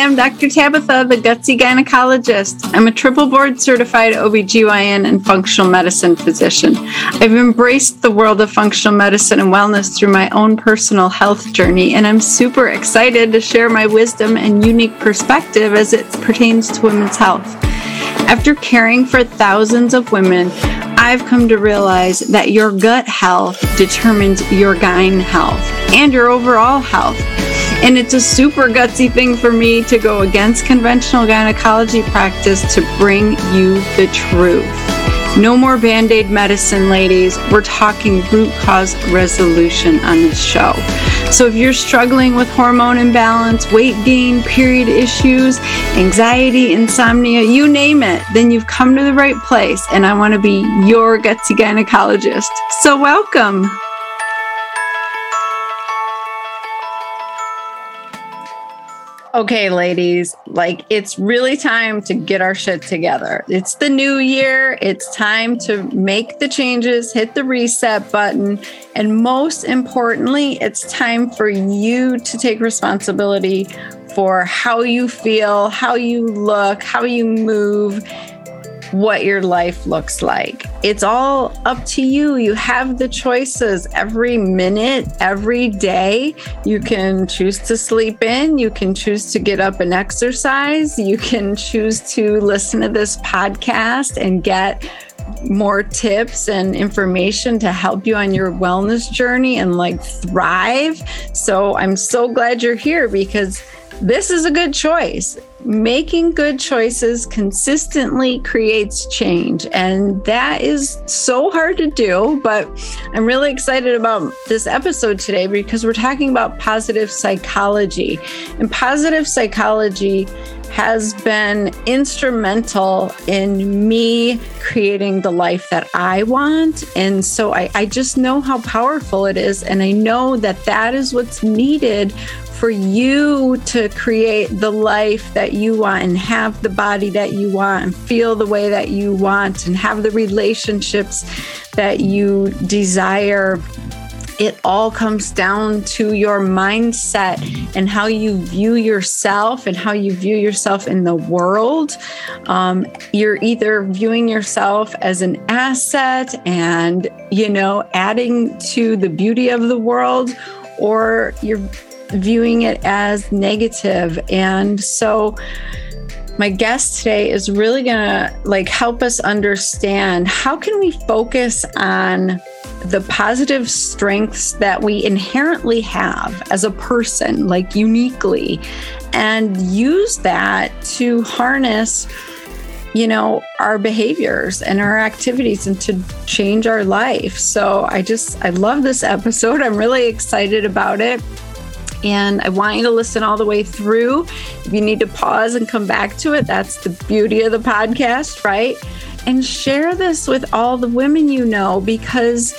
I'm Dr. Tabitha, the gutsy gynecologist. I'm a triple board certified OBGYN and functional medicine physician. I've embraced the world of functional medicine and wellness through my own personal health journey, and I'm super excited to share my wisdom and unique perspective as it pertains to women's health. After caring for thousands of women, I've come to realize that your gut health determines your gyne health and your overall health. And it's a super gutsy thing for me to go against conventional gynecology practice to bring you the truth. No more band aid medicine, ladies. We're talking root cause resolution on this show. So, if you're struggling with hormone imbalance, weight gain, period issues, anxiety, insomnia, you name it, then you've come to the right place. And I want to be your gutsy gynecologist. So, welcome. Okay, ladies, like it's really time to get our shit together. It's the new year. It's time to make the changes, hit the reset button. And most importantly, it's time for you to take responsibility for how you feel, how you look, how you move, what your life looks like. It's all up to you. You have the choices every minute, every day. You can choose to sleep in, you can choose to get up and exercise, you can choose to listen to this podcast and get more tips and information to help you on your wellness journey and like thrive. So I'm so glad you're here because this is a good choice. Making good choices consistently creates change. And that is so hard to do. But I'm really excited about this episode today because we're talking about positive psychology. And positive psychology has been instrumental in me creating the life that I want. And so I, I, just know how powerful it is. And I know that that is what's needed for you to create the life that you want and have the body that you want and feel the way that you want and have the relationships that you desire it all comes down to your mindset and how you view yourself and how you view yourself in the world. Um, you're either viewing yourself as an asset and, you know, adding to the beauty of the world, or you're viewing it as negative. And so, my guest today is really going to like help us understand how can we focus on the positive strengths that we inherently have as a person like uniquely and use that to harness you know our behaviors and our activities and to change our life. So i just i love this episode. I'm really excited about it and I want you to listen all the way through. If you need to pause and come back to it, that's the beauty of the podcast, right? And share this with all the women you know because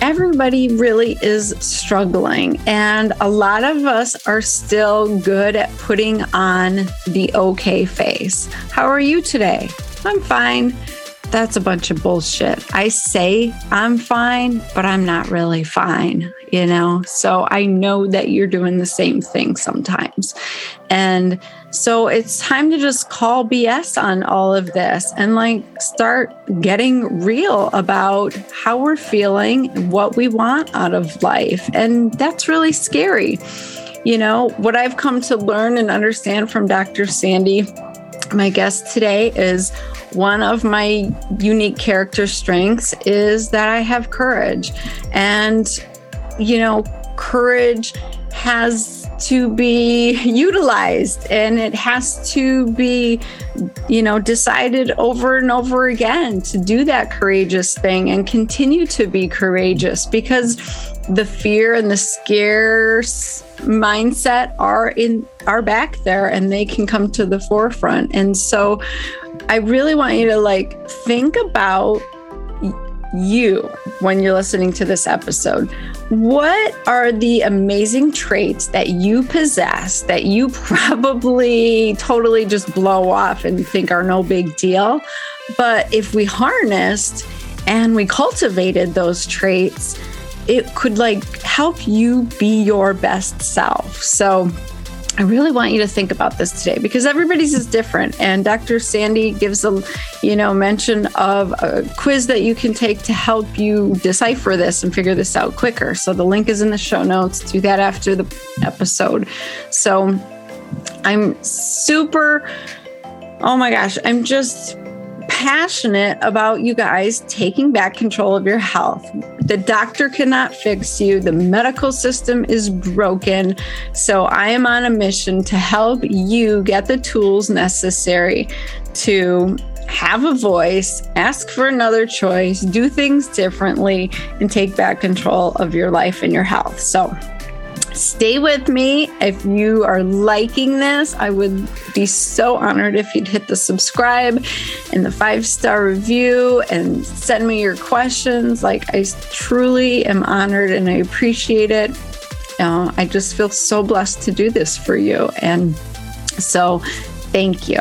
everybody really is struggling. And a lot of us are still good at putting on the okay face. How are you today? I'm fine. That's a bunch of bullshit. I say I'm fine, but I'm not really fine, you know? So I know that you're doing the same thing sometimes. And so it's time to just call BS on all of this and like start getting real about how we're feeling, what we want out of life. And that's really scary. You know, what I've come to learn and understand from Dr. Sandi, my guest today, is one of my unique character strengths is that I have courage. And, you know, courage has to be utilized and it has to be you know decided over and over again to do that courageous thing and continue to be courageous because the fear and the scarce mindset are in are back there and they can come to the forefront and so I really want you to like think about you when you're listening to this episode. What are the amazing traits that you possess that you probably totally just blow off and think are no big deal? But if we harnessed and we cultivated those traits, it could like help you be your best self. So, I really want you to think about this today because everybody's is different. And Dr. Sandi gives a, you know, mention of a quiz that you can take to help you decipher this and figure this out quicker. So the link is in the show notes. Do that after the episode. So I'm super, oh my gosh, I'm just passionate about you guys taking back control of your health. The doctor cannot fix you, the medical system is broken. So I am on a mission to help you get the tools necessary to have a voice, ask for another choice, do things differently, and take back control of your life and your health. So, Stay with me. If you are liking this, I would be so honored if you'd hit the subscribe and the five star review and send me your questions. Like, I truly am honored and I appreciate it. Uh, I just feel so blessed to do this for you. And so, thank you.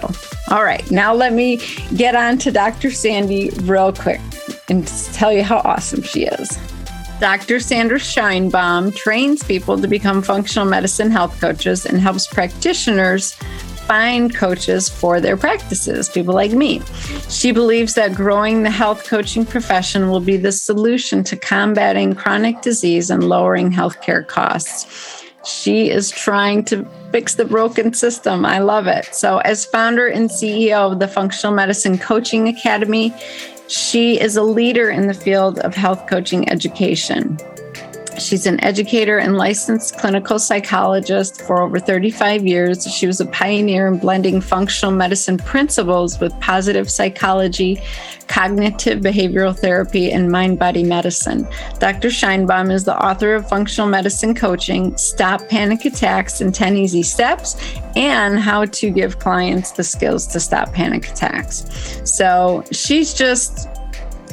All right, now let me get on to Dr. Sandi real quick and tell you how awesome she is. Dr. Sandra Scheinbaum trains people to become functional medicine health coaches and helps practitioners find coaches for their practices, people like me. She believes that growing the health coaching profession will be the solution to combating chronic disease and lowering healthcare costs. She is trying to fix the broken system. I love it. So, as founder and CEO of the Functional Medicine Coaching Academy she is a leader in the field of health coaching education. She's an educator and licensed clinical psychologist for over 35 years. She was a pioneer in blending functional medicine principles with positive psychology, cognitive behavioral therapy, and mind body medicine. Dr. Scheinbaum is the author of Functional Medicine Coaching, Stop Panic Attacks in 10 Easy Steps, and How to Give Clients the Skills to Stop Panic Attacks. So she's just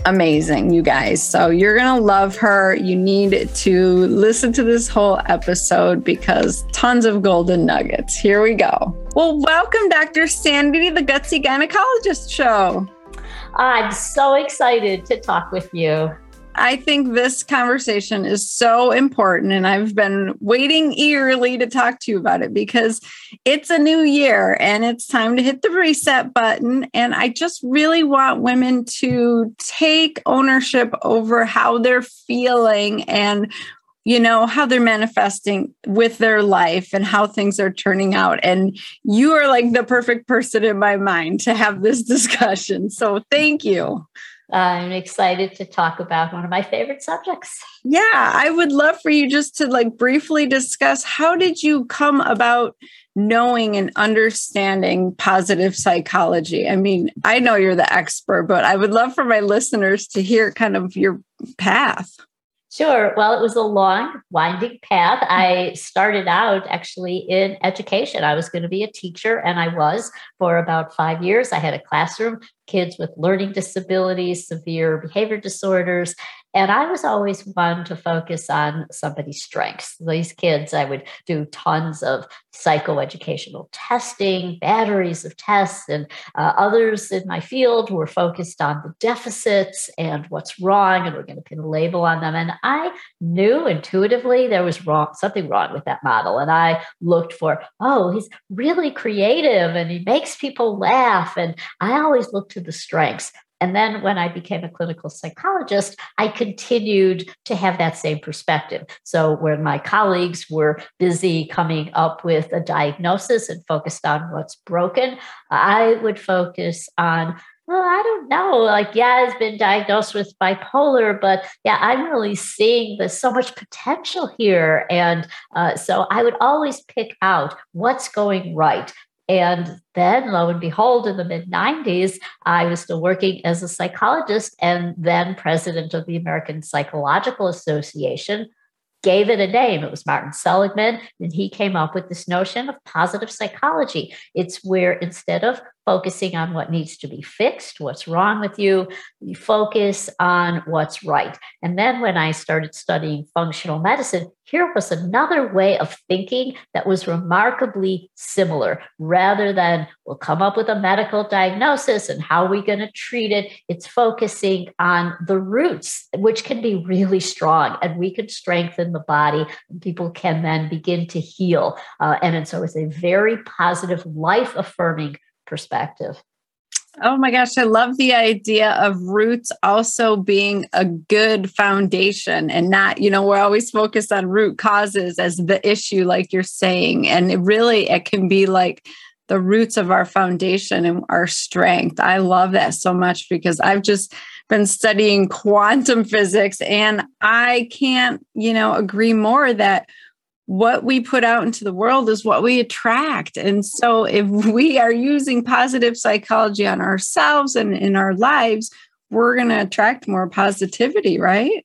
amazing, you guys. So you're going to love her. You need to listen to this whole episode because tons of golden nuggets. Here we go. Well, welcome, Dr. Sandi, the Gutsy Gynecologist Show. I'm so excited to talk with you. I think this conversation is so important, and I've been waiting eagerly to talk to you about it because it's a new year and it's time to hit the reset button. And I just really want women to take ownership over how they're feeling and you know how they're manifesting with their life and how things are turning out. And you are like the perfect person in my mind to have this discussion. So thank you Uh, I'm excited to talk about one of my favorite subjects. Yeah, I would love for you just to like briefly discuss how did you come about knowing and understanding positive psychology? I mean, I know you're the expert, but I would love for my listeners to hear kind of your path. Sure. Well, it was a long, winding path. I started out actually in education. I was going to be a teacher, and I was for about five years. I had a classroom, kids with learning disabilities, severe behavior disorders, and I was always one to focus on somebody's strengths. These kids, I would do tons of psychoeducational testing, batteries of tests, and uh, others in my field were focused on the deficits and what's wrong, and we're going to pin a label on them. And I knew intuitively there was wrong, something wrong with that model. And I looked for, oh, he's really creative and he makes people laugh. And I always looked to the strengths. And then when I became a clinical psychologist, I continued to have that same perspective. So, when my colleagues were busy coming up with a diagnosis and focused on what's broken, I would focus on well, I don't know. Like, yeah, it's been diagnosed with bipolar, but yeah, I'm really seeing there's so much potential here. And uh, so I would always pick out what's going right. And then, lo and behold, in the mid 90s, I was still working as a psychologist and then president of the American Psychological Association. Gave it a name. It was Martin Seligman, and he came up with this notion of positive psychology. It's where instead of focusing on what needs to be fixed, what's wrong with you. You focus on what's right. And then when I started studying functional medicine, here was another way of thinking that was remarkably similar. Rather than we'll come up with a medical diagnosis and how are we going to treat it, it's focusing on the roots, which can be really strong and we can strengthen the body. And people can then begin to heal. Uh, and so it's a very positive, life affirming perspective. Oh my gosh, I love the idea of roots also being a good foundation and not, you know, we're always focused on root causes as the issue, like you're saying. And it really, it can be like the roots of our foundation and our strength. I love that so much because I've just been studying quantum physics and I can't, you know, agree more that what we put out into the world is what we attract. And so if we are using positive psychology on ourselves and in our lives, we're going to attract more positivity, right?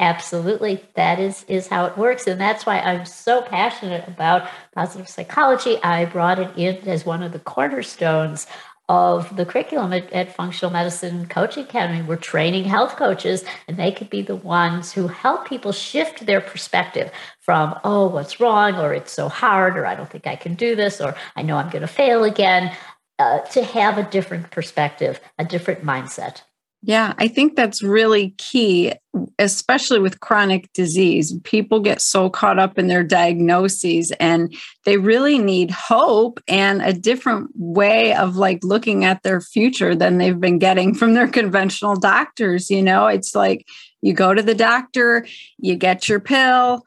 Absolutely. That is is how it works. And that's why I'm so passionate about positive psychology. I brought it in as one of the cornerstones of the curriculum at, at, Functional Medicine Coaching Academy. We're training health coaches, and they could be the ones who help people shift their perspective from, oh, what's wrong, or it's so hard, or I don't think I can do this, or I know I'm going to fail again, uh, to have a different perspective, a different mindset. Yeah, I think that's really key, especially with chronic disease. People get so caught up in their diagnoses and they really need hope and a different way of like looking at their future than they've been getting from their conventional doctors. You know, it's like you go to the doctor, you get your pill,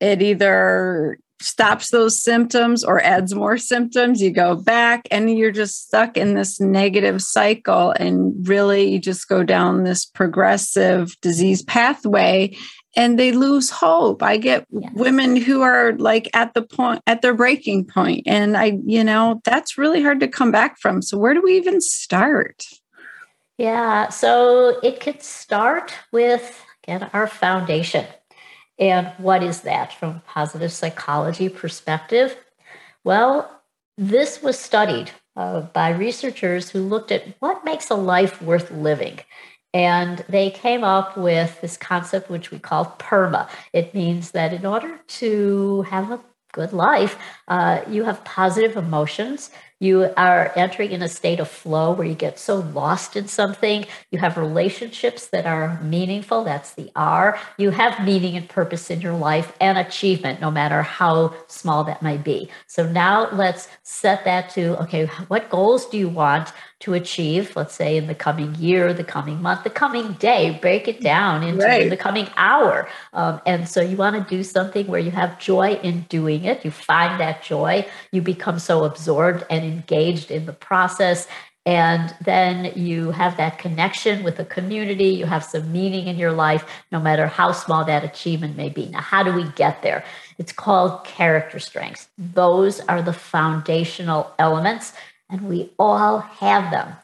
it either stops those symptoms or adds more symptoms, you go back and you're just stuck in this negative cycle. And really, you just go down this progressive disease pathway and they lose hope. I get yes. women who are like at the point, at their breaking point, And I, you know, that's really hard to come back from. So, where do we even start? Yeah. So, it could start with, get our foundation and what is that from a positive psychology perspective? Well, this was studied uh, by researchers who looked at what makes a life worth living. And they came up with this concept, which we call PERMA. It means that in order to have a good life, uh, you have positive emotions, you are entering in a state of flow where you get so lost in something. You have relationships that are meaningful. That's the R. You have meaning and purpose in your life and achievement, no matter how small that might be. So now let's set that to okay, what goals do you want? To achieve, let's say in the coming year, the coming month, the coming day, break it down into right. the coming hour. Um, and so you want to do something where you have joy in doing it. You find that joy. You become so absorbed and engaged in the process. And then you have that connection with the community. You have some meaning in your life, no matter how small that achievement may be. Now, how do we get there? It's called character strengths. Those are the foundational elements and we all have them.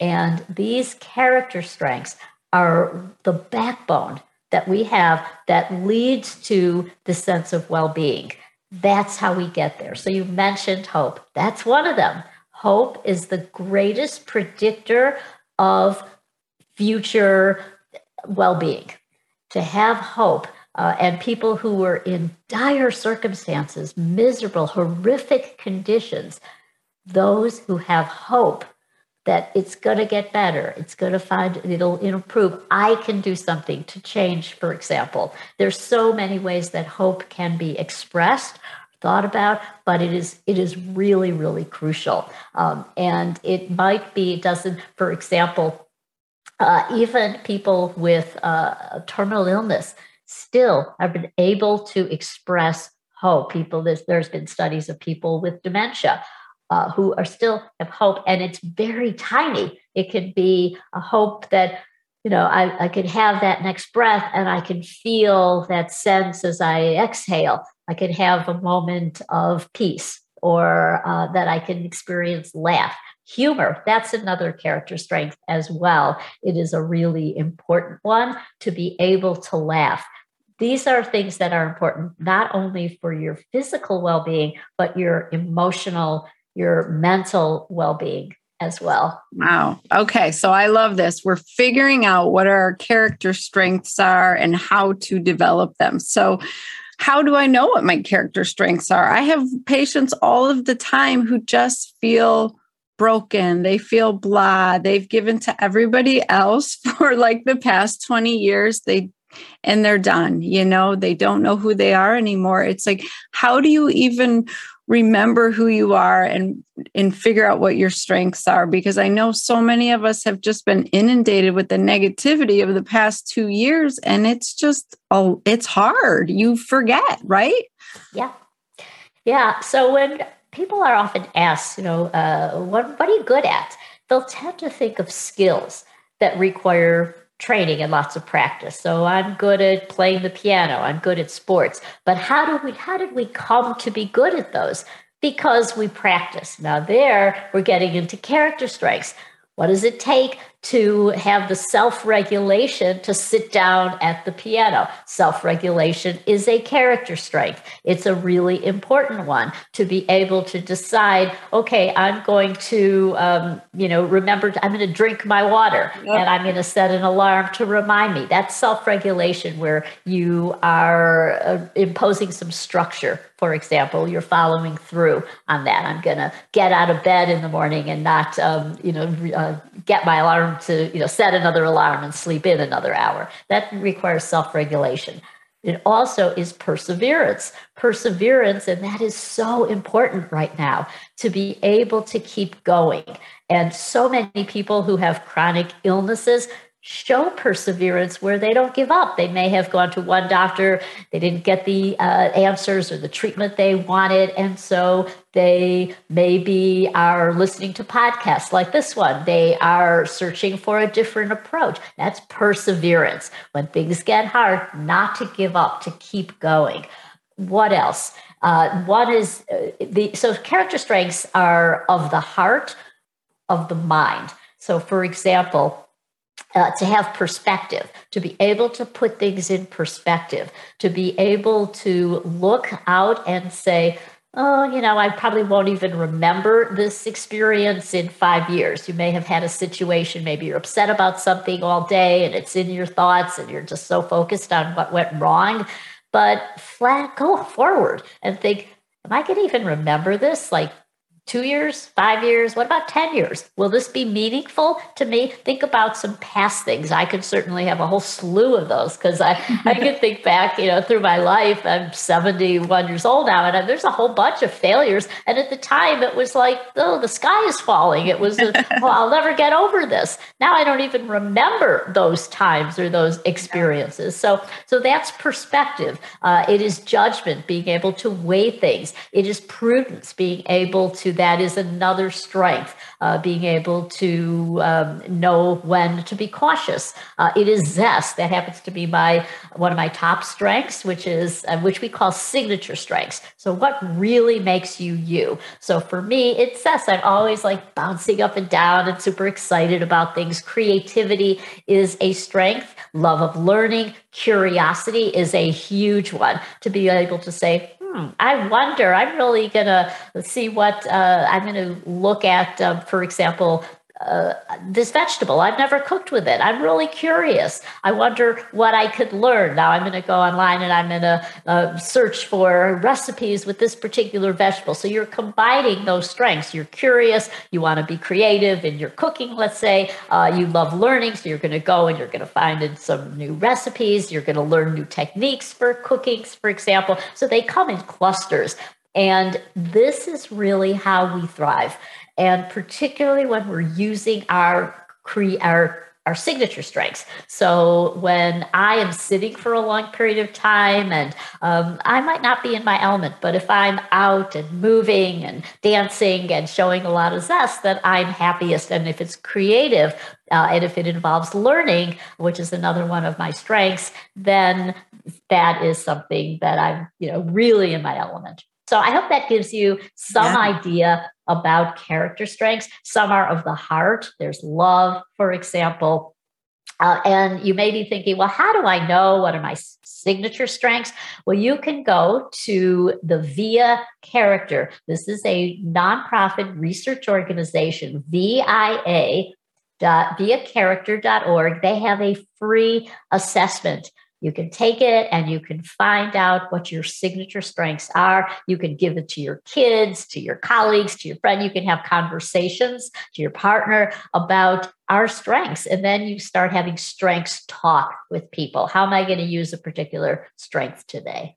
And these character strengths are the backbone that we have that leads to the sense of well being. That's how we get there. So you mentioned hope. That's one of them. Hope is the greatest predictor of future well being. To have hope, uh, and people who were in dire circumstances, miserable, horrific conditions, those who have hope that it's going to get better it's going to find it'll improve i can do something to change for example. There's so many ways that hope can be expressed thought about but it is it is really really crucial. Um, and it might be doesn't for example uh, even people with uh, terminal illness still have been able to express hope. People there's, there's been studies of people with dementia uh, who are still have hope, and it's very tiny. It could be a hope that you know I, I could have that next breath, and I can feel that sense as I exhale. I could have a moment of peace, or uh, that I can experience laugh. Humor, that's another character strength as well. It is a really important one to be able to laugh these are things that are important not only for your physical well being, but your emotional your mental well being as well. Wow. Okay. So I love this. We're figuring out what our character strengths are and how to develop them. So, how do I know what my character strengths are? I have patients all of the time who just feel broken. They feel blah. They've given to everybody else for like the past 20 years. They and they're done. You know, they don't know who they are anymore. It's like, how do you even remember who you are and and figure out what your strengths are because i know so many of us have just been inundated with the negativity of the past 2 years and it's just oh it's hard. You forget right? Yeah. Yeah. So when people are often asked you know uh, what, what are you good at? They'll tend to think of skills that require training and lots of practice. So I'm good at playing the piano, I'm good at sports. But how do we how did we come to be good at those? Because we practice. Now there we're getting into character strengths. What does it take to have the self regulation to sit down at the piano. Self regulation is a character strength. It's a really important one to be able to decide, okay, I'm going to, um, you know, remember, I'm going to drink my water yep. and I'm going to set an alarm to remind me. That's self regulation where you are uh, imposing some structure. For example, you're following through on that. I'm going to get out of bed in the morning and not, um, you know, uh, get my alarm alarm to, you know, set another alarm and sleep in another hour. That requires self-regulation. It also is perseverance. Perseverance, and that is so important right now to be able to keep going. And so many people who have chronic illnesses show perseverance where they don't give up. They may have gone to one doctor, they didn't get the uh, answers or the treatment they wanted. And so they maybe are listening to podcasts like this one. They are searching for a different approach. That's perseverance. When things get hard, not to give up, to keep going. What else? Uh, one is uh, the so character strengths are of the heart, of the mind. So, for example, uh, to have perspective, to be able to put things in perspective, to be able to look out and say, oh, you know, I probably won't even remember this experience in five years. You may have had a situation, maybe you're upset about something all day and it's in your thoughts and you're just so focused on what went wrong. But flat, go forward and think, am I going to even remember this? Like two years, five years, what about 10 years? Will this be meaningful to me? Think about some past things. I could certainly have a whole slew of those because I, I can think back, you know, through my life. I'm 71 years old now, and there's a whole bunch of failures. And at the time, it was like, oh, the sky is falling. It was, well, I'll never get over this. Now I don't even remember those times or those experiences. So, so that's perspective. Uh, it is judgment, being able to weigh things. It is prudence, being able to that is another strength, uh, being able to um, know when to be cautious. Uh, it is zest. That happens to be my one of my top strengths, which is uh, which we call signature strengths. So what really makes you you? So for me, it's zest. I'm always like bouncing up and down and super excited about things. Creativity is a strength. Love of learning, curiosity is a huge one. To be able to say, hmm, I wonder, I'm really going to see what uh, I'm going to look at, uh, for example, uh, this vegetable. I've never cooked with it. I'm really curious. I wonder what I could learn. Now I'm going to go online and I'm going to uh, search for recipes with this particular vegetable. So you're combining those strengths. You're curious. You want to be creative in your cooking, let's say. Uh, you love learning. So you're going to go and you're going to find some new recipes. You're going to learn new techniques for cooking, for example. So they come in clusters. And this is really how we thrive and particularly when we're using our cre- our our signature strengths. So when I am sitting for a long period of time and um, I might not be in my element, but if I'm out and moving and dancing and showing a lot of zest, that I'm happiest. And if it's creative uh, and if it involves learning, which is another one of my strengths, then that is something that I'm, you know, really in my element. So I hope that gives you some yeah. idea about character strengths. Some are of the heart. There's love, for example. Uh, and you may be thinking, well, how do I know what are my signature strengths? Well, you can go to the VIA Character. This is a nonprofit research organization, VIA. ViaCharacter.org. They have a free assessment you can take it and you can find out what your signature strengths are. You can give it to your kids, to your colleagues, to your friend. You can have conversations to your partner about our strengths. And then you start having strengths talk with people. How am I going to use a particular strength today?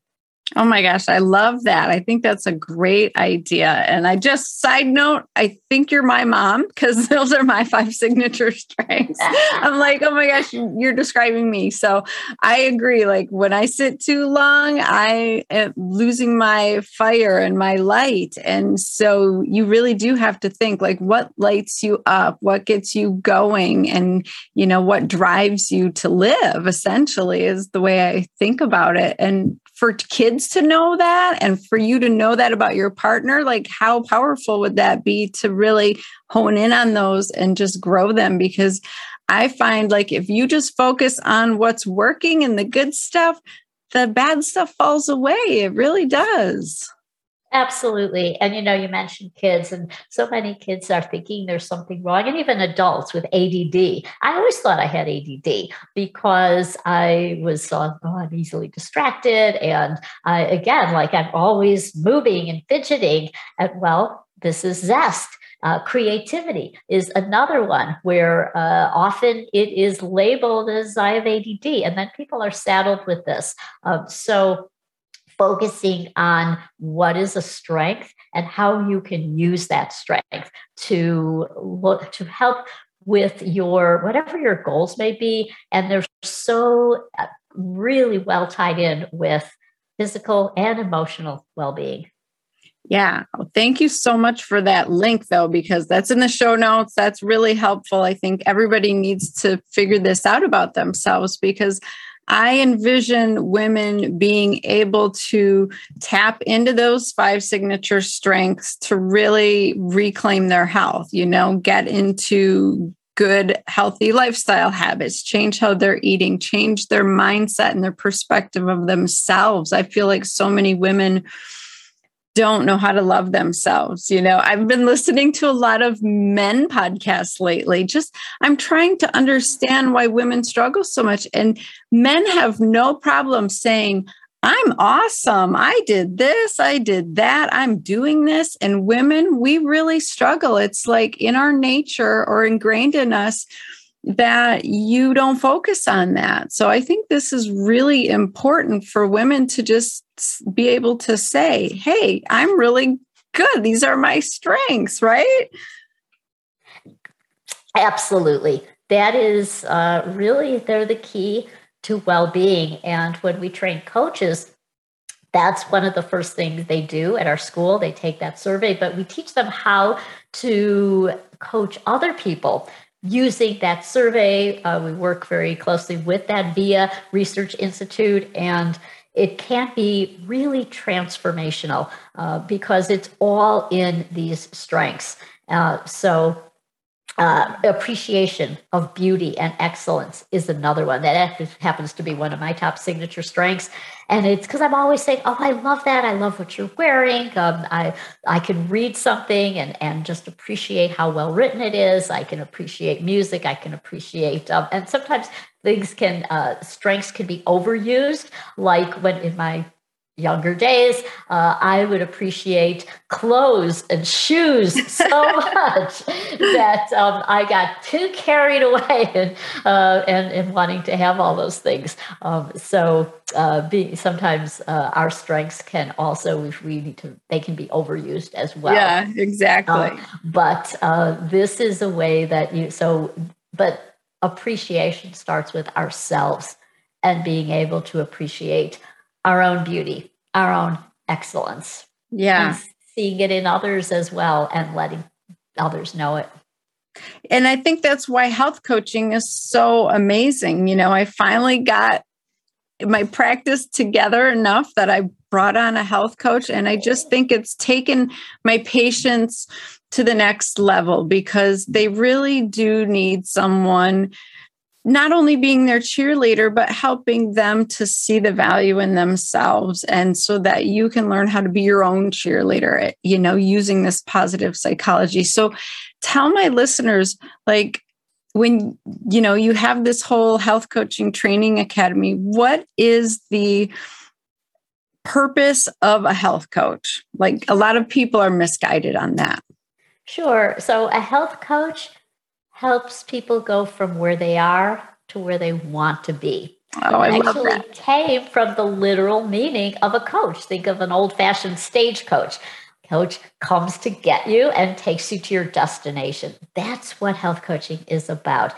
Oh my gosh, I love that. I think that's a great idea. And I just, side note, I think you're my mom because those are my five signature strengths. I'm like, oh my gosh, you're describing me. So I agree. Like when I sit too long, I am losing my fire and my light. And so you really do have to think like what lights you up, what gets you going, and, you know, what drives you to live essentially is the way I think about it. And for kids to know that and for you to know that about your partner, like how powerful would that be to really hone in on those and just grow them? Because I find like if you just focus on what's working and the good stuff, the bad stuff falls away. It really does. Absolutely. And you know, you mentioned kids, and so many kids are thinking there's something wrong, and even adults with ADD. I always thought I had ADD because I was uh, oh, I'm easily distracted. And I, again, like I'm always moving and fidgeting. And well, this is zest. Uh, creativity is another one where uh, often it is labeled as I have ADD, and then people are saddled with this. Um, so focusing on what is a strength and how you can use that strength to look to help with your whatever your goals may be and they're so uh, really well tied in with physical and emotional well-being yeah. Thank you so much for that link, though, because that's in the show notes. That's really helpful. I think everybody needs to figure this out about themselves because I envision women being able to tap into those five signature strengths to really reclaim their health, you know, get into good, healthy lifestyle habits, change how they're eating, change their mindset and their perspective of themselves. I feel like so many women don't know how to love themselves. You know, I've been listening to a lot of men podcasts lately. Just, I'm trying to understand why women struggle so much. And men have no problem saying, I'm awesome. I did this. I did that. I'm doing this. And women, we really struggle. It's like in our nature or ingrained in us that you don't focus on that. So I think this is really important for women to just be able to say, hey, I'm really good. These are my strengths, right? Absolutely. That is uh, really, they're the key to well being. And when we train coaches, that's one of the first things they do at our school. They take that survey, but we teach them how to coach other people using that survey. Uh, we work very closely with that VIA Research Institute, and it can be really transformational uh, because it's all in these strengths. Uh, so uh, appreciation of beauty and excellence is another one. That happens to be one of my top signature strengths. And it's because i'm always saying oh i love that. I love what you're wearing. Um, i i can read something and and just appreciate how well written it is. I can appreciate music. I can appreciate um, and sometimes things can uh, strengths can be overused. Like when in my younger days, uh, I would appreciate clothes and shoes so much that um, I got too carried away and, uh, and, and wanting to have all those things. Um, so uh, be, sometimes uh, our strengths can also, if we need to, they can be overused as well. Yeah, exactly. Um, but uh, this is a way that you, so, but appreciation starts with ourselves and being able to appreciate our own beauty, our own excellence. Yeah. seeing it in others as well and letting others know it. And I think that's why health coaching is so amazing. You know, I finally got my practice together enough that I brought on a health coach. And I just think it's taken my patients to the next level because they really do need someone not only being their cheerleader, but helping them to see the value in themselves. And so that you can learn how to be your own cheerleader, you know, using this positive psychology. So tell my listeners, like, when you know you have this whole health coaching training academy what is the purpose of a health coach like a lot of people are misguided on that sure so a health coach helps people go from where they are to where they want to be. Oh, I it actually love that. came from the literal meaning of a coach. Think of an old fashioned stagecoach. coach. Coach comes to get you and takes you to your destination. That's what health coaching is about.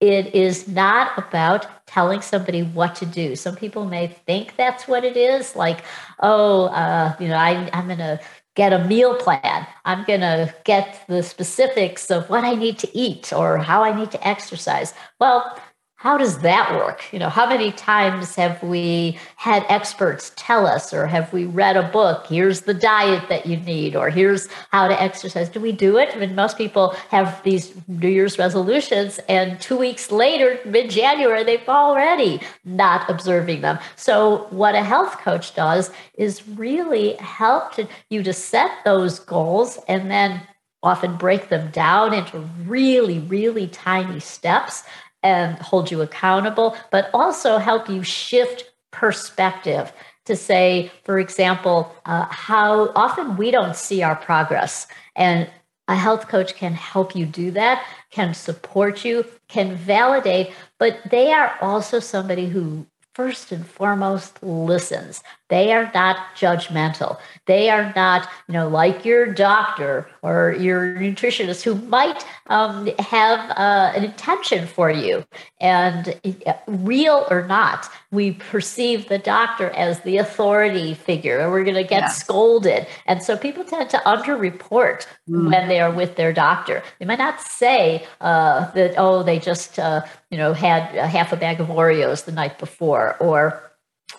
It is not about telling somebody what to do. Some people may think that's what it is, like, oh, uh, you know, I, I'm going to get a meal plan. I'm going to get the specifics of what I need to eat or how I need to exercise. Well, how does that work? You know, how many times have we had experts tell us, or have we read a book? Here's the diet that you need, or here's how to exercise. Do we do it? I mean, most people have these New Year's resolutions, and two weeks later, mid January, they've already not observing them. So, what a health coach does is really help to, you to set those goals and then often break them down into really, really tiny steps and hold you accountable, but also help you shift perspective to say, for example, uh, how often we don't see our progress. And a health coach can help you do that, can support you, can validate, but they are also somebody who first and foremost listens. They are not judgmental. They are not, you know, like your doctor or your nutritionist who might um, have uh, an intention for you. And uh, real or not, we perceive the doctor as the authority figure and we're going to get yeah. scolded. And so people tend to underreport mm. when they are with their doctor. They might not say uh, that, oh, they just, uh, you know, had a half a bag of Oreos the night before or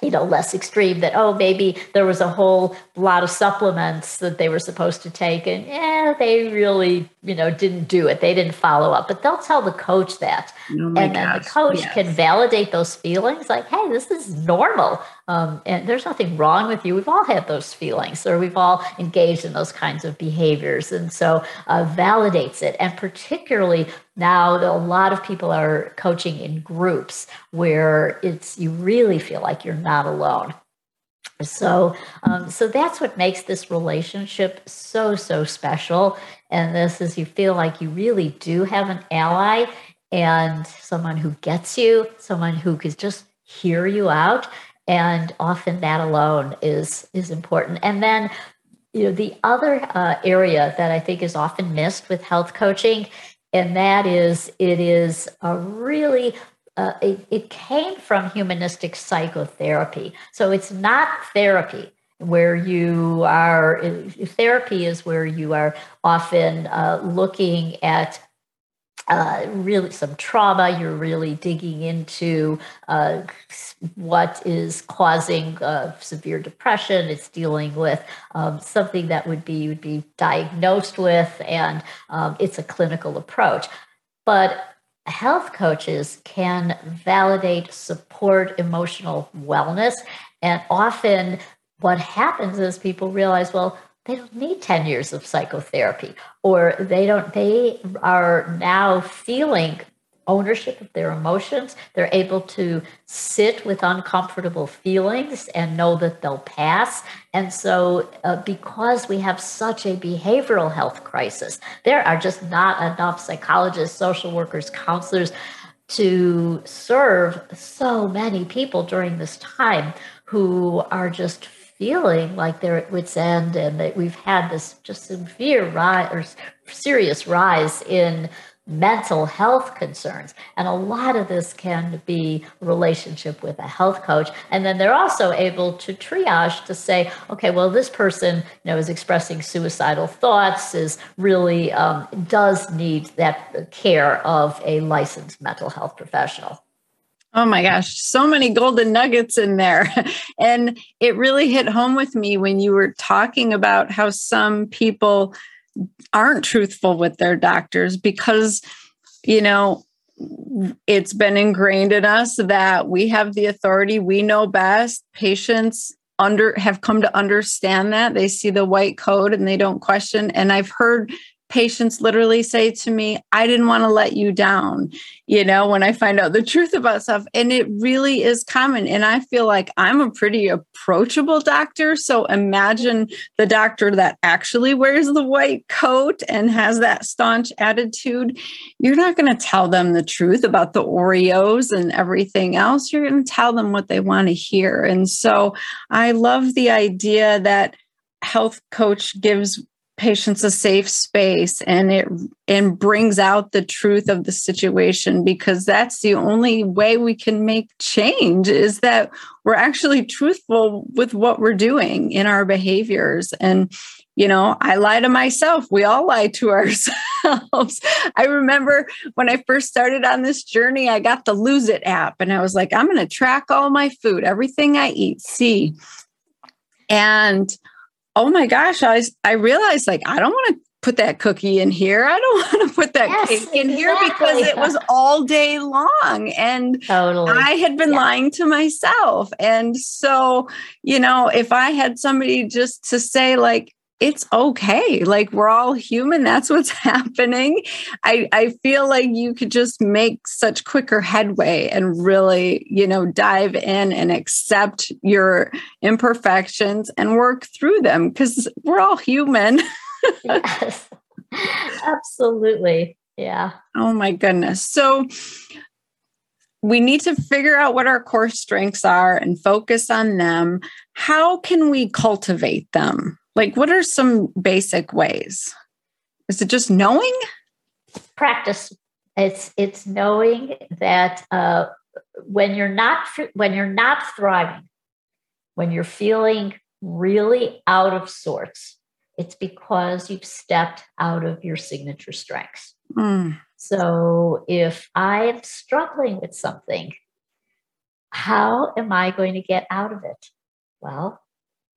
you know less extreme that oh maybe there was a whole lot of supplements that they were supposed to take and yeah they really you know didn't do it. They didn't follow up but they'll tell the coach that. Oh and then gosh. the coach yes. can validate those feelings like hey this is normal. Um, and there's nothing wrong with you. We've all had those feelings or we've all engaged in those kinds of behaviors. And so uh, validates it. And particularly now a lot of people are coaching in groups where it's you really feel like you're not alone. So um, so that's what makes this relationship so so special and this is you feel like you really do have an ally and someone who gets you someone who could just hear you out. And often that alone is is important. And then you know the other uh, area that i think is often missed with health coaching and that is it is a really uh, it, it came from humanistic psychotherapy. So it's not therapy where you are therapy is where you are often uh, looking at uh, really some trauma. You're really digging into uh, what is causing uh, severe depression. It's dealing with um, something that would be would be diagnosed with, and um, it's a clinical approach. But health coaches can validate, support emotional wellness, and often what happens is people realize, well, they don't need 10 years of psychotherapy or they don't they are now feeling ownership of their emotions. They're able to sit with uncomfortable feelings and know that they'll pass. And so uh, because we have such a behavioral health crisis there are just not enough psychologists social workers counselors to serve so many people during this time who are just feeling like they're at wits end and that we've had this just severe rise or serious rise in mental health concerns. And a lot of this can be relationship with a health coach. And then they're also able to triage to say okay well this person you know is expressing suicidal thoughts is really um, does need that care of a licensed mental health professional Oh my gosh, so many golden nuggets in there. And it really hit home with me when you were talking about how some people aren't truthful with their doctors because, you know, it's been ingrained in us that we have the authority, we know best. Patients under have come to understand that. They see the white coat and they don't question. And I've heard patients literally say to me, I didn't want to let you down, you know, when I find out the truth about stuff. And it really is common. And I feel like I'm a pretty approachable doctor. So imagine the doctor that actually wears the white coat and has that staunch attitude. You're not going to tell them the truth about the Oreos and everything else. You're going to tell them what they want to hear. And so I love the idea that health coach gives patients a safe space and it and brings out the truth of the situation because that's the only way we can make change is that we're actually truthful with what we're doing in our behaviors. And you know i lie to myself. We all lie to ourselves. I remember when i first started on this journey i got the lose it app and i was like i'm going to track all my food everything i eat see. And oh my gosh, I I realized like I don't want to put that cookie in here. I don't want to put that yes, cake in exactly. here because it was all day long. And totally. I had been yeah. lying to myself. And so, you know, if I had somebody just to say, like, it's okay. Like we're all human. That's what's happening. I, I feel like you could just make such quicker headway and really, you know, dive in and accept your imperfections and work through them because we're all human. yes. Absolutely. Yeah. Oh my goodness. So we need to figure out what our core strengths are and focus on them. How can we cultivate them? Like, what are some basic ways? Is it just knowing? Practice. It's it's knowing that uh, when you're not when you're not thriving, when you're feeling really out of sorts, it's because you've stepped out of your signature strengths. Mm. So if I'm struggling with something, how am I going to get out of it? Well,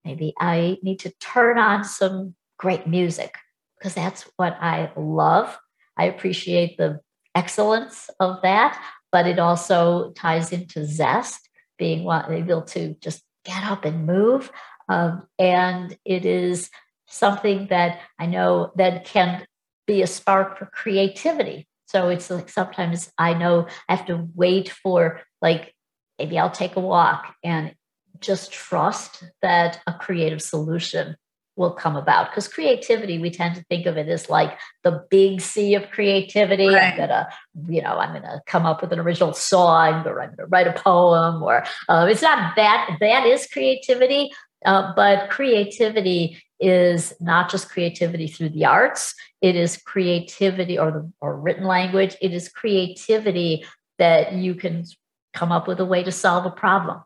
Maybe I need to turn on some great music because that's what I love. I appreciate the excellence of that, but it also ties into zest, being able to just get up and move. Um, and it is something that I know that can be a spark for creativity. So it's like sometimes I know I have to wait for like maybe I'll take a walk and just trust that a creative solution will come about. Because creativity we tend to think of it as like the big sea of creativity. Right. i'm gonna you know i'm gonna come up with an original song or i'm gonna write a poem or uh, it's not that that is creativity uh, but creativity is not just creativity through the arts. It is creativity or the or written language. It is creativity that you can come up with a way to solve a problem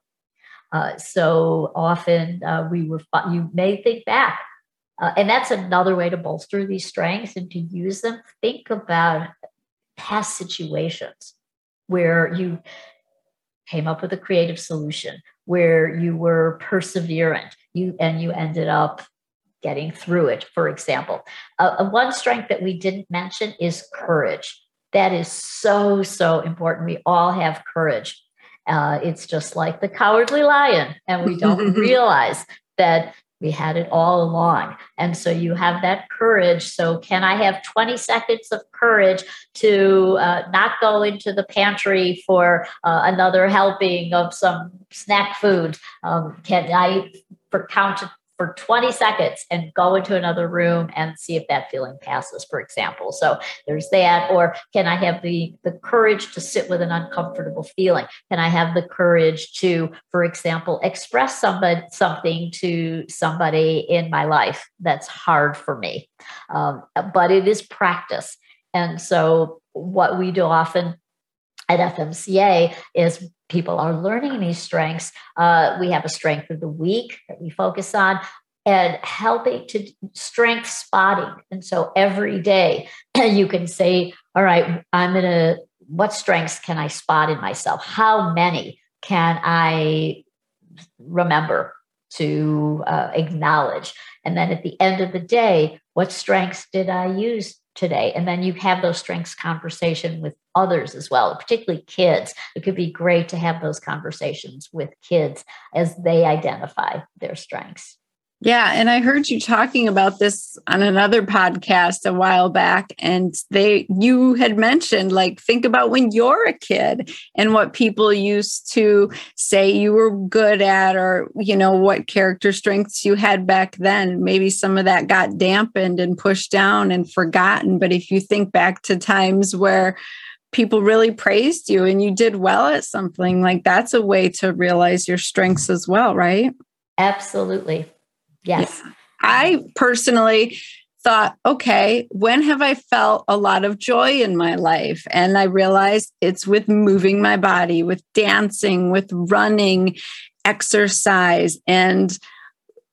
uh, so often uh, we were, you may think back, uh, and that's another way to bolster these strengths and to use them. Think about past situations where you came up with a creative solution, where you were perseverant, you and you ended up getting through it. For example, uh, one strength that we didn't mention is courage. That is so so important. We all have courage uh, it's just like the cowardly lion, and we don't realize that we had it all along. And so you have that courage. So, can I have 20 seconds of courage to uh, not go into the pantry for uh, another helping of some snack food? Um, can I, for count for 20 seconds and go into another room and see if that feeling passes, for example. So there's that. Or can I have the, the courage to sit with an uncomfortable feeling? Can I have the courage to, for example, express somebody, something to somebody in my life that's hard for me? Um, but it is practice. And so what we do often at FMCA is people are learning these strengths. Uh, we have a strength of the week that we focus on and helping to strength spotting. And so every day you can say, all right, I'm going to, what strengths can I spot in myself? How many can I remember to uh, acknowledge? And then at the end of the day, what strengths did I use today? And then you have those strengths conversation with others as well, particularly kids. It could be great to have those conversations with kids as they identify their strengths. Yeah, and I heard you talking about this on another podcast a while back and they you had mentioned like think about when you're a kid and what people used to say you were good at or you know what character strengths you had back then. Maybe some of that got dampened and pushed down and forgotten, but if you think back to times where people really praised you and you did well at something, like that's a way to realize your strengths as well, right? Absolutely. Yes. Yeah. I personally thought, okay, when have I felt a lot of joy in my life? And I realized it's with moving my body, with dancing, with running, exercise. And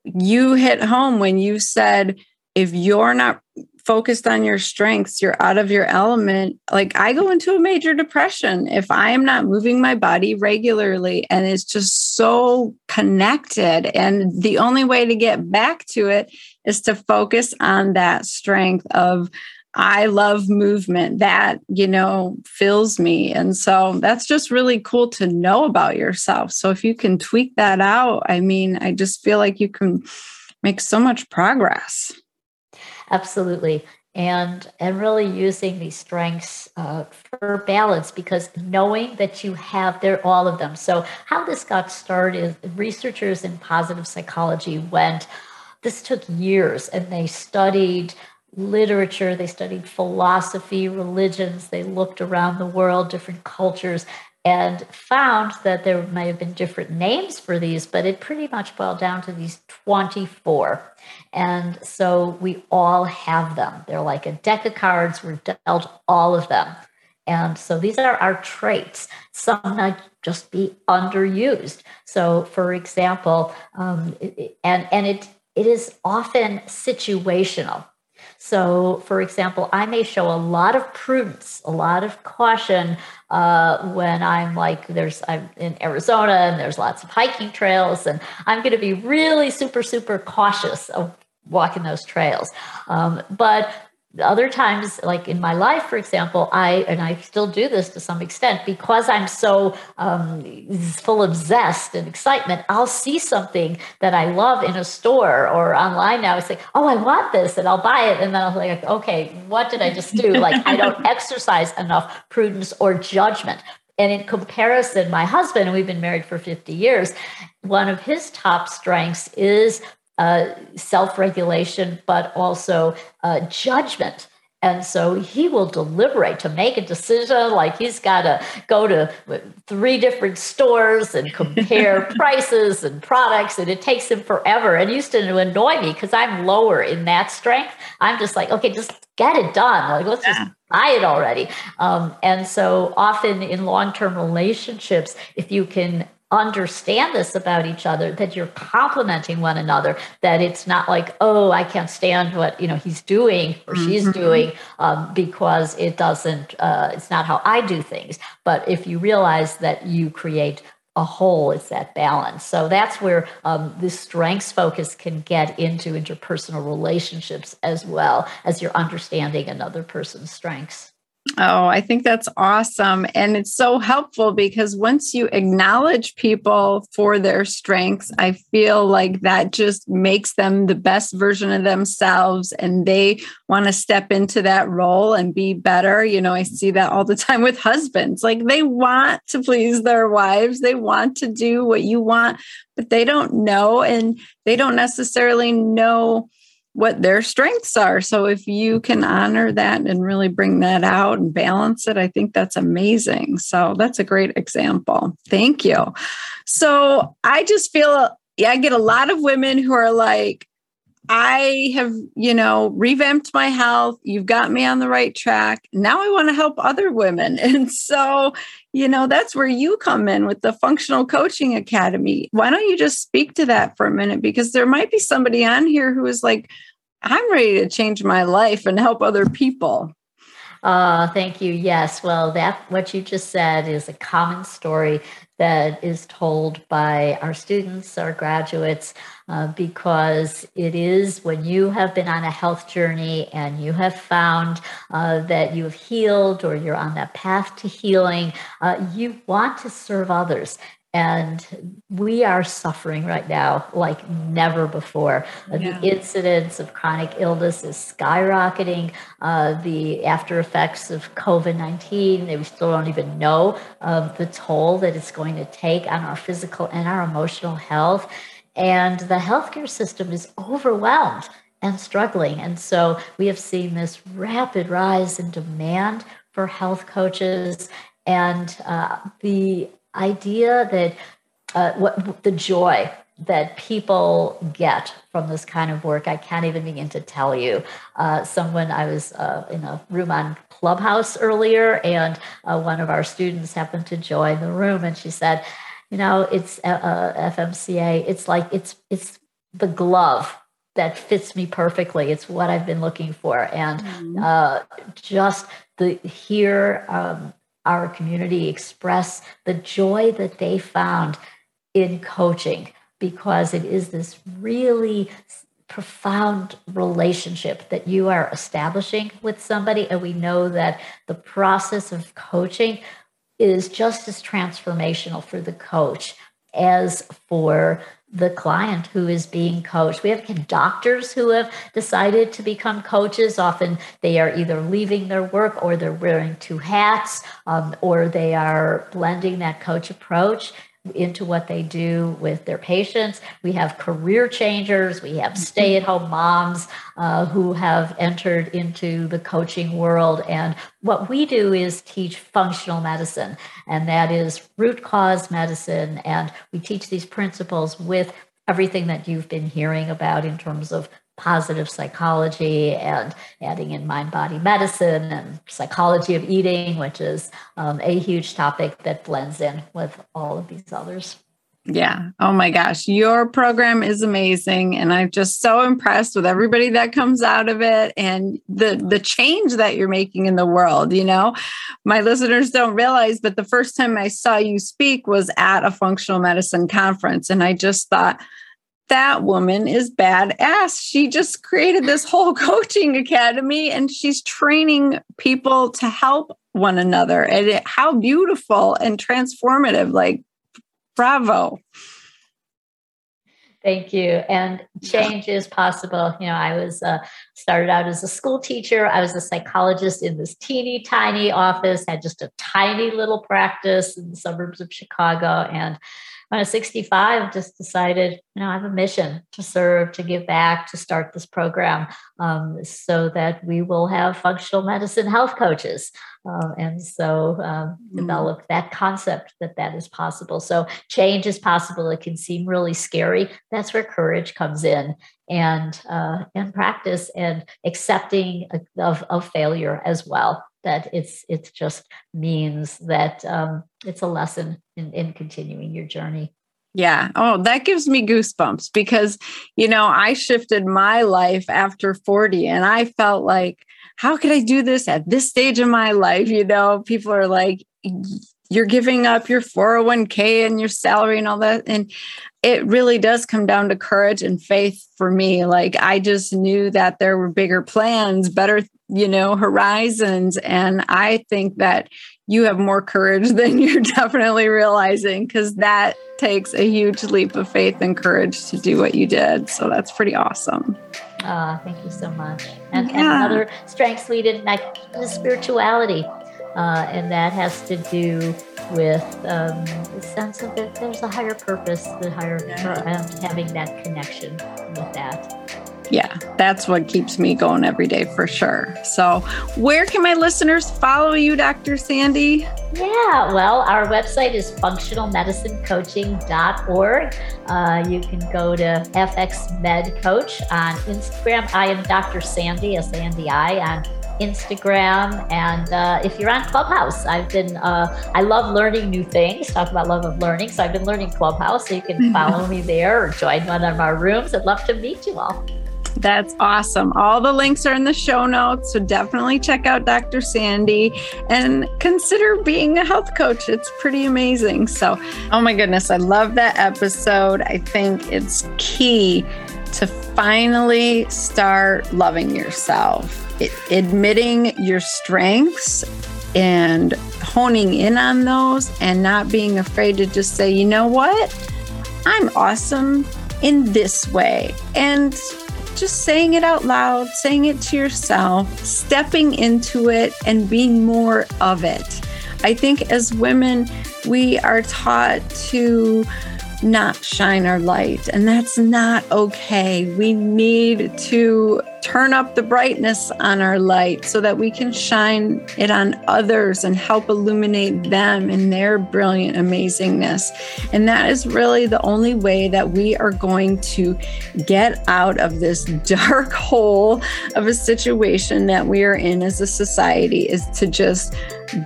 you hit home when you said, if you're not focused on your strengths, you're out of your element. Like I go into a major depression if I am not moving my body regularly and it's just so connected. And the only way to get back to it is to focus on that strength of I love movement that, you know, fills me. And so that's just really cool to know about yourself. So if you can tweak that out, I mean, I just feel like you can make so much progress. Absolutely. And and really using these strengths uh, for balance because knowing that you have there all of them. So how this got started, researchers in positive psychology went. This took years, and they studied literature, they studied philosophy, religions, they looked around the world, different cultures, and found that there may have been different names for these, but it pretty much boiled down to these 24. And so we all have them. They're like a deck of cards, we're dealt all of them. And so these are our traits. Some might just be underused. So, for example, um, and and it it is often situational. So, for example, I may show a lot of prudence, a lot of caution uh, when I'm like, there's, I'm in Arizona and there's lots of hiking trails, and I'm going to be really super, super cautious of walking those trails. Um, but other times like in my life for example i and i still do this to some extent because i'm so um, full of zest and excitement i'll see something that i love in a store or online now. I say oh i want this and i'll buy it and then i'll be like okay what did i just do? Like i don't exercise enough prudence or judgment. And in comparison my husband and we've been married for 50 years one of his top strengths is uh, self regulation, but also uh, judgment. And so he will deliberate to make a decision. Like he's got to go to three different stores and compare prices and products, and it takes him forever. And used to annoy me because I'm lower in that strength. I'm just like, okay, just get it done. Like let's yeah. just buy it already. Um, and so often in long term relationships, if you can understand this about each other that you're complementing one another that it's not like oh i can't stand what you know he's doing or mm-hmm. she's doing um, because it doesn't uh, it's not how i do things. But if you realize that you create a whole it's that balance. So that's where um, this strengths focus can get into interpersonal relationships as well as you're understanding another person's strengths Oh, I think that's awesome. And it's so helpful because once you acknowledge people for their strengths, I feel like that just makes them the best version of themselves and they want to step into that role and be better. You know, I see that all the time with husbands. Like they want to please their wives, they want to do what you want, but they don't know and they don't necessarily know what their strengths are. So if you mm-hmm. can honor that and really bring that out and balance it, I think that's amazing. So that's a great example. Thank you. So I just feel, yeah, I get a lot of women who are like, I have, you know, revamped my health. You've got me on the right track. Now I want to help other women. And so, you know, that's where you come in with the Functional Coaching Academy. Why don't you just speak to that for a minute? Because there might be somebody on here who is like, I'm ready to change my life and help other people. Uh, thank you. Yes. Well, that what you just said is a common story that is told by our students, our graduates, uh, because it is when you have been on a health journey and you have found uh, that you have healed or you're on that path to healing, uh, you want to serve others. And we are suffering right now like never before. Uh, yeah. The incidence of chronic illness is skyrocketing. Uh, the after effects of COVID 19, we still don't even know of the toll that it's going to take on our physical and our emotional health. And the healthcare system is overwhelmed and struggling. And so we have seen this rapid rise in demand for health coaches. And uh, the idea that uh, what the joy that people get from this kind of work, I can't even begin to tell you. Uh, someone, I was uh, in a room on Clubhouse earlier, and uh, one of our students happened to join the room, and she said, "You know, it's uh, uh, FMCA. It's like it's it's the glove that fits me perfectly. It's what I've been looking for, and mm-hmm. just the here." Um, our community express the joy that they found in coaching because it is this really profound relationship that you are establishing with somebody. And we know that the process of coaching is just as transformational for the coach as for the client who is being coached. We have doctors who have decided to become coaches. Often they are either leaving their work or they're wearing two hats um, or they are blending that coach approach into what they do with their patients. We have career changers, we have mm-hmm. stay at home moms uh, who have entered into the coaching world. And what we do is teach functional medicine, and that is root cause medicine. And we teach these principles with everything that you've been hearing about in terms of positive psychology and adding in mind body medicine and psychology of eating, which is um, a huge topic that blends in with all of these others. Yeah. Oh my gosh. Your program is amazing. And I'm just so impressed with everybody that comes out of it and the the change that you're making in the world. You know, my listeners don't realize, but the first time I saw you speak was at a functional medicine conference. And I just thought, that woman is badass. She just created this whole coaching academy and she's training people to help one another. And it, how beautiful and transformative. Like, bravo. Thank you. And change is possible. You know, I was uh, started out as a school teacher. I was a psychologist in this teeny tiny office, had just a tiny little practice in the suburbs of Chicago. And when I was 65, just decided, you know, I have a mission to serve, to give back, to start this program um, so that we will have functional medicine health coaches. Uh, and so um, mm. develop that concept that that is possible. So change is possible. It can seem really scary. That's where courage comes in and, uh, and practice and accepting of, of failure as well that it's it just means that um, it's a lesson in, in continuing your journey yeah. Oh, that gives me goosebumps because, you know, I shifted my life after 40 and I felt like, how could I do this at this stage of my life? You know, people are like, you're giving up your 401k and your salary and all that. And it really does come down to courage and faith for me. Like, I just knew that there were bigger plans, better, you know, horizons. And I think that you have more courage than you're definitely realizing because that takes a huge leap of faith and courage to do what you did. So that's pretty awesome. Oh, thank you so much. And, yeah. and another strength we didn't like spirituality. Uh, and that has to do with um, the sense of that there's a higher purpose, the higher yeah. having that connection with that yeah, that's what keeps me going every day for sure. So, where can my listeners follow you, Dr. Sandi? Yeah, well, our website is functionalmedicinecoaching.org. Uh, you can go to FX Med Coach on Instagram. I am Dr. Sandi, S A N D I, on Instagram, and uh, if you're on Clubhouse, I've been uh, I love learning new things. Talk about love of learning, so I've been learning Clubhouse. So you can follow me there or join one of our rooms. I'd love to meet you all. That's awesome. All the links are in the show notes. So definitely check out Dr. Sandi and consider being a health coach. It's pretty amazing. So, oh my goodness, I love that episode. I think it's key to finally start loving yourself, it, admitting your strengths and honing in on those and not being afraid to just say, you know what? I'm awesome in this way. And just saying it out loud, saying it to yourself, stepping into it, and being more of it. I think as women, we are taught to not shine our light, and that's not okay. We need to turn up the brightness on our light so that we can shine it on others and help illuminate them in their brilliant amazingness. And that is really the only way that we are going to get out of this dark hole of a situation that we are in as a society is to just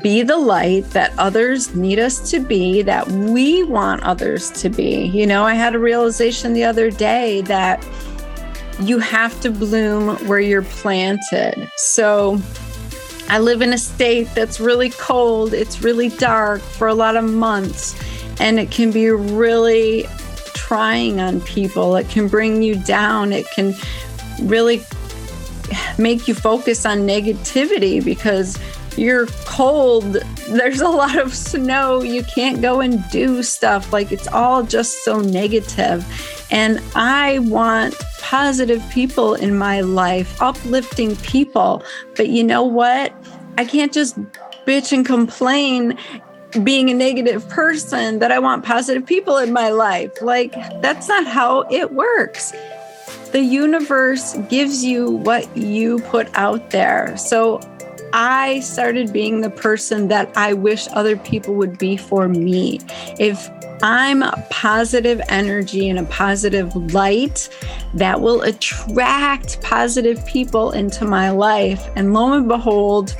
be the light that others need us to be, that we want others to be. You know, I had a realization the other day that you have to bloom where you're planted. So I live in a state that's really cold, it's really dark for a lot of months, and it can be really trying on people. It can bring you down. It can really make you focus on negativity because you're cold. There's a lot of snow. You can't go and do stuff. Like it's all just so negative. And I want positive people in my life, uplifting people. But you know what? I can't just bitch and complain being a negative person that I want positive people in my life. Like, that's not how it works. The universe gives you what you put out there. So I started being the person that I wish other people would be for me. If I'm a positive energy and a positive light that will attract positive people into my life. And lo and behold,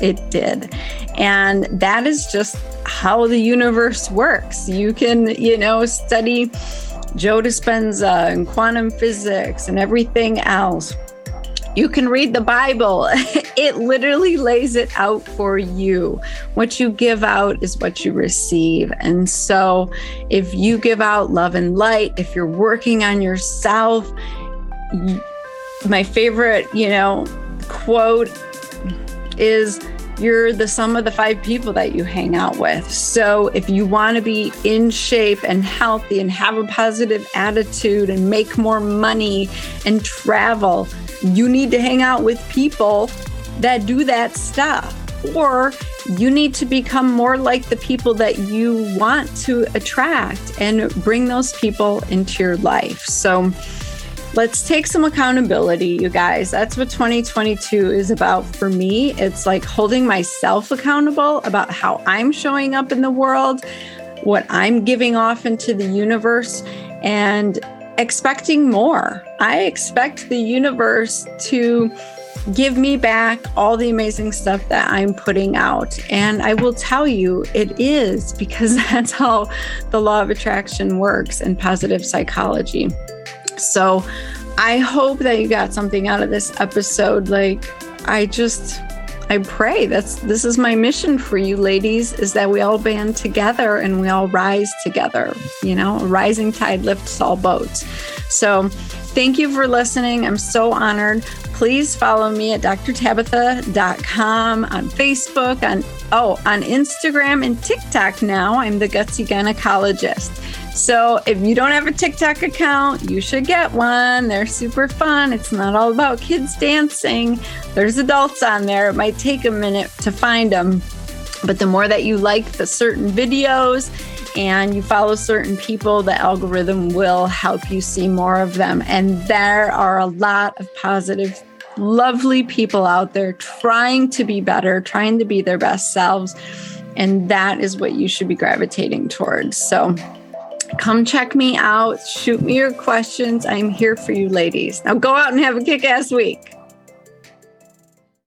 it did. And that is just how the universe works. You can, you know, study Joe Dispenza and quantum physics and everything else. You can read the Bible. it literally lays it out for you. What you give out is what you receive. And so, if you give out love and light, if you're working on yourself, my favorite, you know, quote is you're the sum of the five people that you hang out with. So if you want to be in shape and healthy and have a positive attitude and make more money and travel, you need to hang out with people that do that stuff. Or you need to become more like the people that you want to attract and bring those people into your life. So let's take some accountability, you guys. That's what 2022 is about for me. It's like holding myself accountable about how I'm showing up in the world, what I'm giving off into the universe, and expecting more. I expect the universe to give me back all the amazing stuff that I'm putting out. And I will tell you, it is because that's how the law of attraction works in positive psychology. So I hope that you got something out of this episode. Like, I just. I pray that's this is my mission for you ladies is that we all band together and we all rise together. You know, a rising tide lifts all boats. So, thank you for listening. I'm so honored. Please follow me at drtabitha.com on Facebook, on oh, on Instagram and TikTok now. I'm the gutsy gynecologist. So if you don't have a TikTok account, you should get one. They're super fun. It's not all about kids dancing. There's adults on there. It might take a minute to find them. But the more that you like the certain videos and you follow certain people, the algorithm will help you see more of them. And there are a lot of positive, lovely people out there trying to be better, trying to be their best selves. And that is what you should be gravitating towards. So, come check me out. Shoot me your questions. I'm here for you, ladies. Now go out and have a kick ass week.